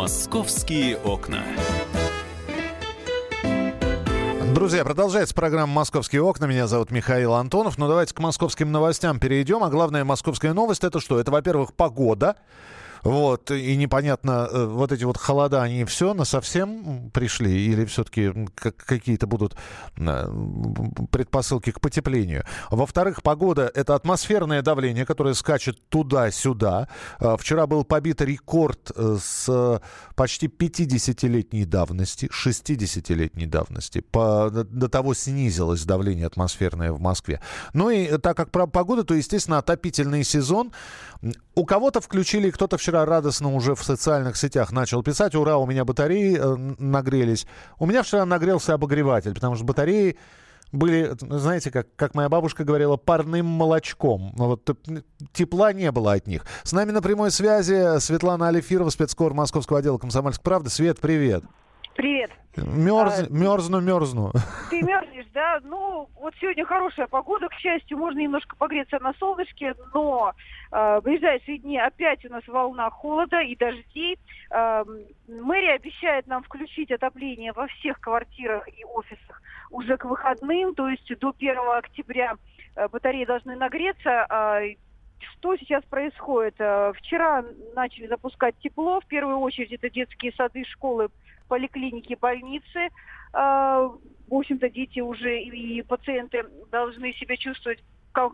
Московские окна. Друзья, продолжается программа «Московские окна». Меня зовут Михаил Антонов. Ну, давайте к московским новостям перейдем. А главная московская новость – это что? Это, во-первых, погода. Вот, и непонятно, э, вот эти вот холода, они все на совсем пришли или все-таки какие-то будут э, предпосылки к потеплению? Во-вторых, погода — это атмосферное давление, которое скачет туда-сюда. Э, вчера был побит рекорд с почти 50-летней давности, 60-летней давности. По, до того снизилось давление атмосферное в Москве. Ну и так как про погоду, то, естественно, отопительный сезон. У кого-то включили, кто-то вчера вчера радостно уже в социальных сетях начал писать, ура, у меня батареи э, нагрелись. У меня вчера нагрелся обогреватель, потому что батареи были, знаете, как, как моя бабушка говорила, парным молочком. Вот тепла не было от них. С нами на прямой связи Светлана Алифирова, спецкор Московского отдела «Комсомольской правды». Свет, привет. Привет. Мерз, а, мерзну, мерзну. Ты мерзнешь, да? Ну, вот сегодня хорошая погода, к счастью, можно немножко погреться на солнышке, но э, в ближайшие дни опять у нас волна холода и дождей. Э, мэрия обещает нам включить отопление во всех квартирах и офисах уже к выходным, то есть до 1 октября э, батареи должны нагреться. Э, что сейчас происходит? Э, вчера начали запускать тепло. В первую очередь это детские сады, школы, поликлиники, больницы. А, в общем-то, дети уже и пациенты должны себя чувствовать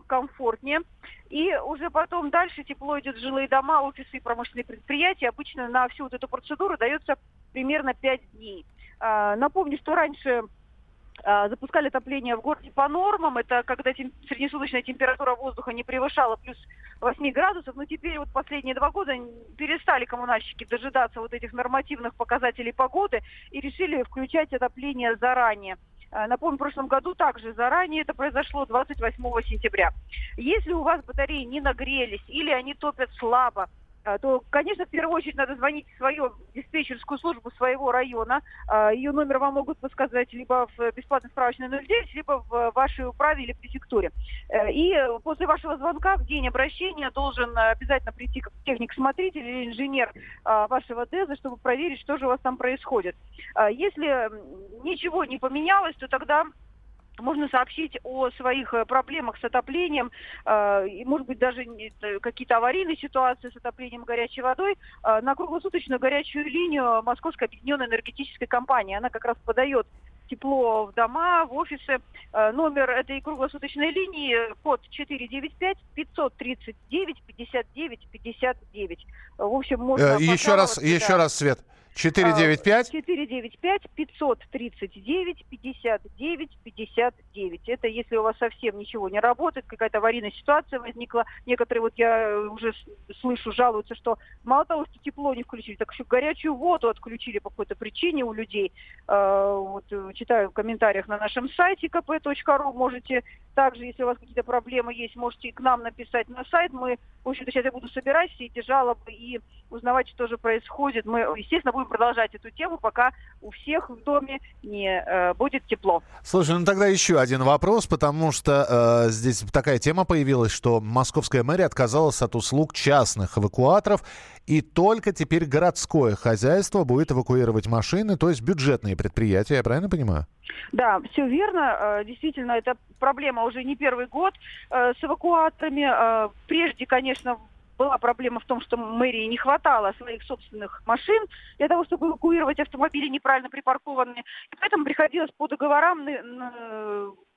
комфортнее. И уже потом дальше тепло идет в жилые дома, офисы и промышленные предприятия. Обычно на всю вот эту процедуру дается примерно 5 дней. А, напомню, что раньше запускали отопление в городе по нормам. Это когда тем, среднесуточная температура воздуха не превышала плюс 8 градусов. Но теперь вот последние два года перестали коммунальщики дожидаться вот этих нормативных показателей погоды и решили включать отопление заранее. А, напомню, в прошлом году также заранее это произошло 28 сентября. Если у вас батареи не нагрелись или они топят слабо, а, то, конечно, в первую очередь надо звонить в свою диспетчерскую службу своего района. А, Ее номер вам могут подсказать либо в бесплатной справочной 09, либо в вашей управе или префектуре. Э, и после вашего звонка в день обращения должен обязательно прийти техник-смотритель или инженер а, вашего ДЭЗа, чтобы проверить, что же у вас там происходит. Если ничего не поменялось, то тогда можно сообщить о своих э, проблемах с отоплением, э, и, может быть, даже э, какие-то аварийные ситуации с отоплением горячей водой на круглосуточную горячую линию Московской объединенной энергетической компании. Она как раз подает тепло в дома, в офисы. Номер этой круглосуточной линии код 495 539 59 59. В общем, можно... Еще раз, еще раз, Свет. 495? 495 539 59 59. Это если у вас совсем ничего не работает, какая-то аварийная ситуация возникла. Некоторые, вот я уже слышу, жалуются, что мало того, что тепло не включили, так еще горячую воду отключили по какой-то причине у людей. А, вот э, читаю в комментариях на нашем сайте kp.ru. Можете также, если у вас какие-то проблемы есть, можете к нам написать на сайт. Мы, в общем-то, сейчас я буду собирать все эти жалобы и узнавать, что же происходит. Мы, естественно, будем продолжать эту тему, пока у всех в доме не э, будет тепло. Слушай, ну тогда еще один вопрос, потому что э, здесь такая тема появилась, что московская мэрия отказалась от услуг частных эвакуаторов, и только теперь городское хозяйство будет эвакуировать машины, то есть бюджетные предприятия, я правильно понимаю? Да, все верно. Э, действительно, это проблема уже не первый год э, с эвакуаторами. Э, прежде, конечно, была проблема в том, что мэрии не хватало своих собственных машин для того, чтобы эвакуировать автомобили неправильно припаркованные. И поэтому приходилось по договорам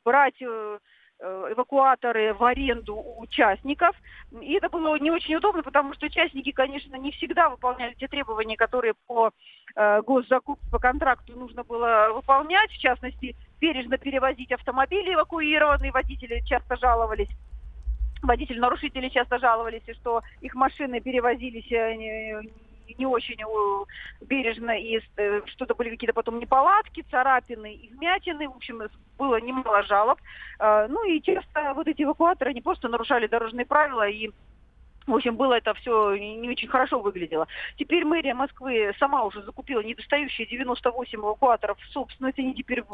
брать э, эвакуаторы в аренду у участников. И это было не очень удобно, потому что участники, конечно, не всегда выполняли те требования, которые по э, госзакупке, по контракту нужно было выполнять. В частности, бережно перевозить автомобили эвакуированные, водители часто жаловались водители-нарушители часто жаловались, что их машины перевозились э, не очень э, бережно, и э, что-то были какие-то потом неполадки, царапины и вмятины. В общем, было немало жалоб. Ну и часто вот эти эвакуаторы, они просто нарушали дорожные правила и в общем, было это все не очень хорошо выглядело. Теперь мэрия Москвы сама уже закупила недостающие 98 эвакуаторов в собственность, они теперь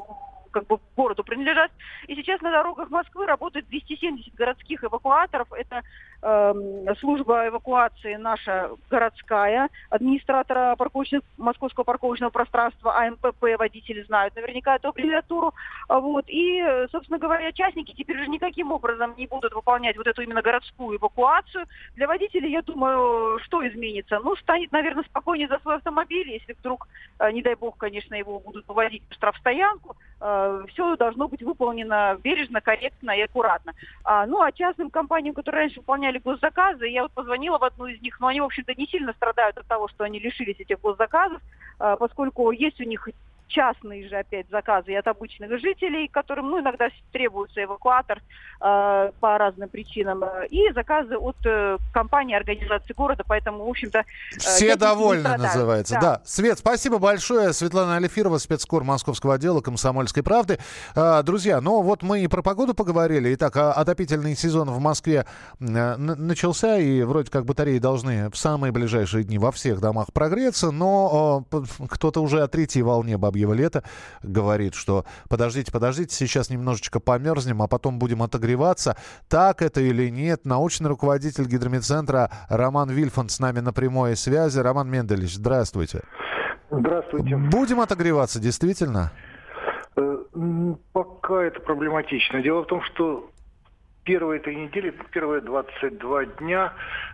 как бы городу принадлежат. И сейчас на дорогах Москвы работает 270 городских эвакуаторов. Это эм, служба эвакуации наша городская, администратора парковочных, московского парковочного пространства, АМПП, водители знают наверняка эту аббревиатуру. Вот. И, собственно говоря, частники теперь же никаким образом не будут выполнять вот эту именно городскую эвакуацию. Для водителей, я думаю, что изменится? Ну, станет, наверное, спокойнее за свой автомобиль, если вдруг, э, не дай бог, конечно, его будут выводить в штрафстоянку, э, все должно быть выполнено бережно, корректно и аккуратно. А, ну, а частным компаниям, которые раньше выполняли госзаказы, я вот позвонила в одну из них, но они, в общем-то, не сильно страдают от того, что они лишились этих госзаказов, э, поскольку есть у них частные же опять заказы и от обычных жителей, которым ну, иногда требуется эвакуатор э, по разным причинам, и заказы от э, компании, организации города, поэтому, в общем-то... Э, Все довольны, называется. Да. да. Свет, спасибо большое. Светлана Алифирова, спецкор Московского отдела «Комсомольской правды». Э, друзья, ну вот мы и про погоду поговорили. Итак, а, отопительный сезон в Москве э, начался, и вроде как батареи должны в самые ближайшие дни во всех домах прогреться, но э, кто-то уже о третьей волне баб бабьего лета говорит, что подождите, подождите, сейчас немножечко померзнем, а потом будем отогреваться. Так это или нет? Научный руководитель гидромедцентра Роман Вильфанд с нами на прямой связи. Роман Менделевич, здравствуйте. Здравствуйте. Будем отогреваться, действительно? Э, пока это проблематично. Дело в том, что первые этой недели, первые 22 дня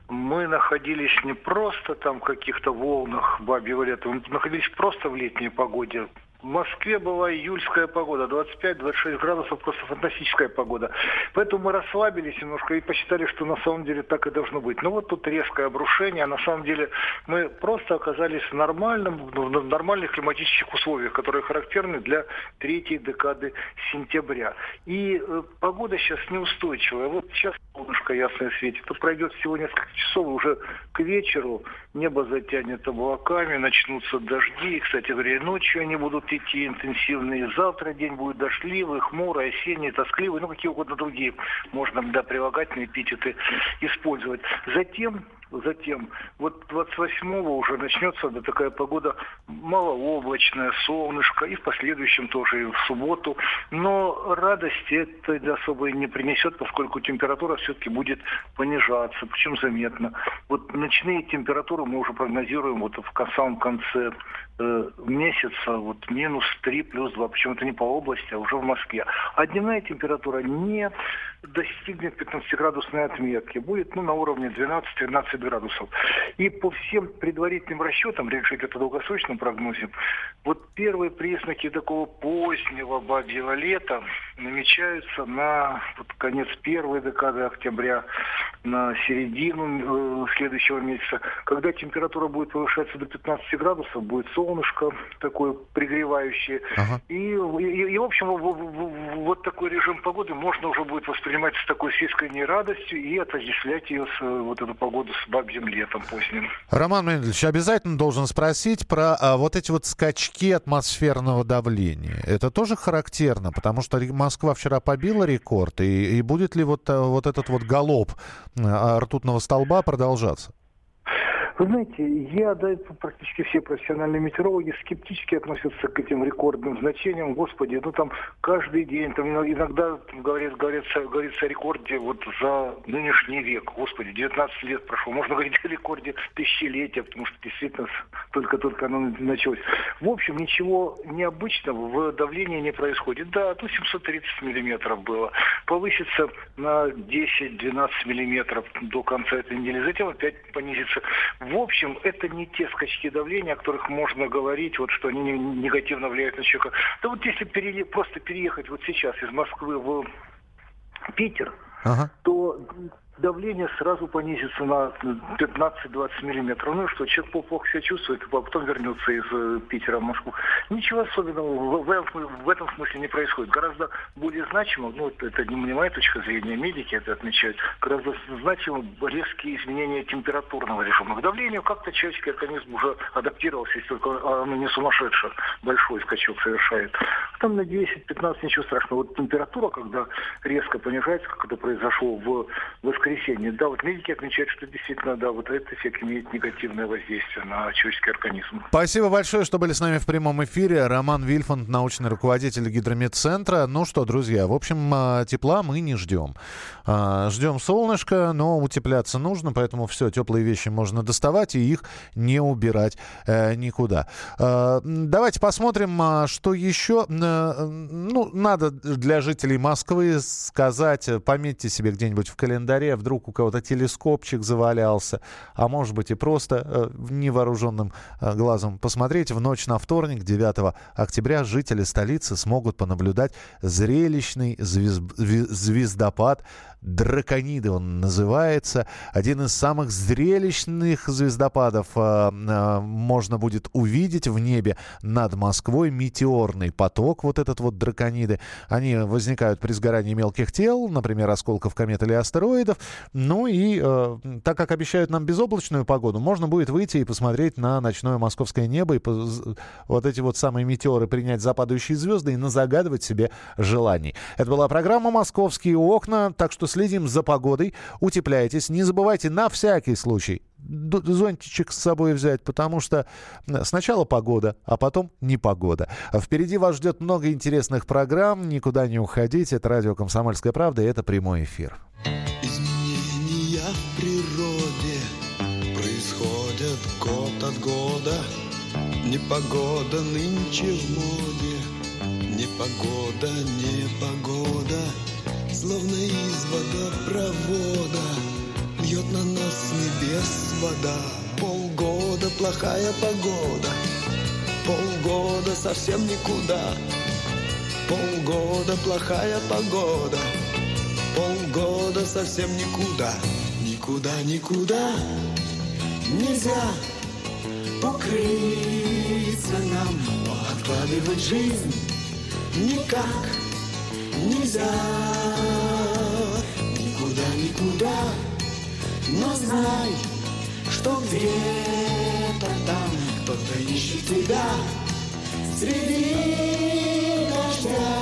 мы находились не просто там в каких-то волнах бабьего лета, мы находились просто в летней погоде. В Москве была июльская погода, 25-26 градусов, просто фантастическая погода. Поэтому мы расслабились немножко и посчитали, что на самом деле так и должно быть. Но вот тут резкое обрушение, а на самом деле мы просто оказались в, нормальном, в нормальных климатических условиях, которые характерны для третьей декады сентября. И э, погода сейчас неустойчивая. Вот сейчас солнышко ясное светит, то пройдет всего несколько часов, уже к вечеру небо затянет облаками, начнутся дожди. И, кстати говоря, ночью они будут идти интенсивные. Завтра день будет дождливый, хмурый, осенний, тоскливый, ну какие угодно другие можно да, прилагательные эпитеты использовать. Затем Затем, вот 28-го уже начнется да, такая погода малооблачная, солнышко, и в последующем тоже, и в субботу. Но радости это особо не принесет, поскольку температура все-таки будет понижаться, причем заметно. Вот ночные температуры мы уже прогнозируем вот в самом конце э, месяца, вот минус 3, плюс 2, причем это не по области, а уже в Москве. А дневная температура не достигнет 15-градусной отметки, будет ну, на уровне 12-13 градусов. И по всем предварительным расчетам, речь идет о долгосрочном прогнозе, вот первые признаки такого позднего бабьего лета намечаются на вот, конец первой декады октября, на середину э, следующего месяца, когда температура будет повышаться до 15 градусов, будет солнышко такое пригревающее. Ага. И, и, и, в общем, вот такой режим погоды можно уже будет воспринимать с такой с искренней радостью и отождествлять ее с вот эту погоду с бабьим летом поздним. Роман Менделевич, обязательно должен спросить про а, вот эти вот скачки атмосферного давления. Это тоже характерно, потому что Москва вчера побила рекорд, и, и будет ли вот, а, вот этот вот галоп ртутного столба продолжаться? Вы знаете, я, да, практически все профессиональные метеорологи скептически относятся к этим рекордным значениям. Господи, ну там каждый день, там иногда говорят, говорится, говорится о рекорде вот за нынешний век. Господи, 19 лет прошло. Можно говорить о рекорде тысячелетия, потому что действительно только-только оно началось. В общем, ничего необычного в давлении не происходит. Да, ну 730 миллиметров было. Повысится на 10-12 миллиметров до конца этой недели. Затем опять понизится. В общем, это не те скачки давления, о которых можно говорить, вот, что они негативно влияют на человека. Да вот если пере... просто переехать вот сейчас из Москвы в Питер, ага. то давление сразу понизится на 15-20 миллиметров. Ну что, человек плохо себя чувствует, а потом вернется из э, Питера в Москву. Ничего особенного в, в, в этом смысле не происходит. Гораздо более значимо, ну это не моя точка зрения, медики это отмечают, гораздо значимо резкие изменения температурного режима. К давлению как-то человеческий организм уже адаптировался, если только оно не сумасшедшее, большой скачок совершает. Там на 10-15 ничего страшного. Вот температура, когда резко понижается, как это произошло в, в воскресенье. Да, вот медики отмечают, что действительно, да, вот этот эффект имеет негативное воздействие на человеческий организм. Спасибо большое, что были с нами в прямом эфире. Роман Вильфанд, научный руководитель гидромедцентра. Ну что, друзья, в общем, а, тепла мы не ждем. А, ждем солнышко, но утепляться нужно, поэтому все, теплые вещи можно доставать и их не убирать э, никуда. А, давайте посмотрим, что еще. Э, ну, надо для жителей Москвы сказать, пометьте себе где-нибудь в календаре, вдруг у кого-то телескопчик завалялся, а может быть и просто э, невооруженным э, глазом посмотреть. В ночь на вторник, 9 октября, жители столицы смогут понаблюдать зрелищный звезд... звездопад Дракониды он называется. Один из самых зрелищных звездопадов э, э, можно будет увидеть в небе над Москвой. Метеорный поток, вот этот вот дракониды. Они возникают при сгорании мелких тел, например, осколков комет или астероидов. Ну и э, так как обещают нам безоблачную погоду, можно будет выйти и посмотреть на ночное московское небо и вот эти вот самые метеоры принять за падающие звезды и назагадывать себе желаний. Это была программа «Московские окна», так что следим за погодой, утепляйтесь. Не забывайте на всякий случай зонтичек с собой взять, потому что сначала погода, а потом непогода. Впереди вас ждет много интересных программ, никуда не уходите. Это радио «Комсомольская правда» и это прямой эфир. От года. Непогода нынче в моде, непогода, непогода словно из водопровода. Льет на нас с небес вода. Полгода плохая погода. Полгода совсем никуда. Полгода плохая погода. Полгода совсем никуда. Никуда, никуда. Нельзя укрыться нам откладывать жизнь никак нельзя. Никуда, никуда Но знай, что где-то там Кто-то ищет тебя Среди дождя.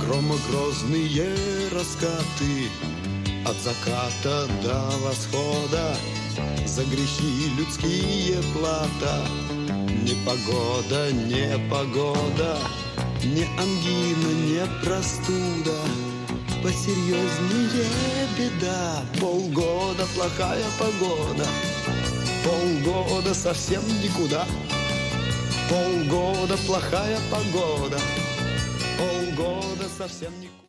Громогрозные раскаты От заката до восхода За грехи людские плата Непогода, непогода, не ангина, не простуда, посерьезнее беда. Полгода плохая погода, полгода совсем никуда. Полгода плохая погода, полгода совсем никуда.